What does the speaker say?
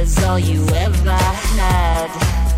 is all you ever had.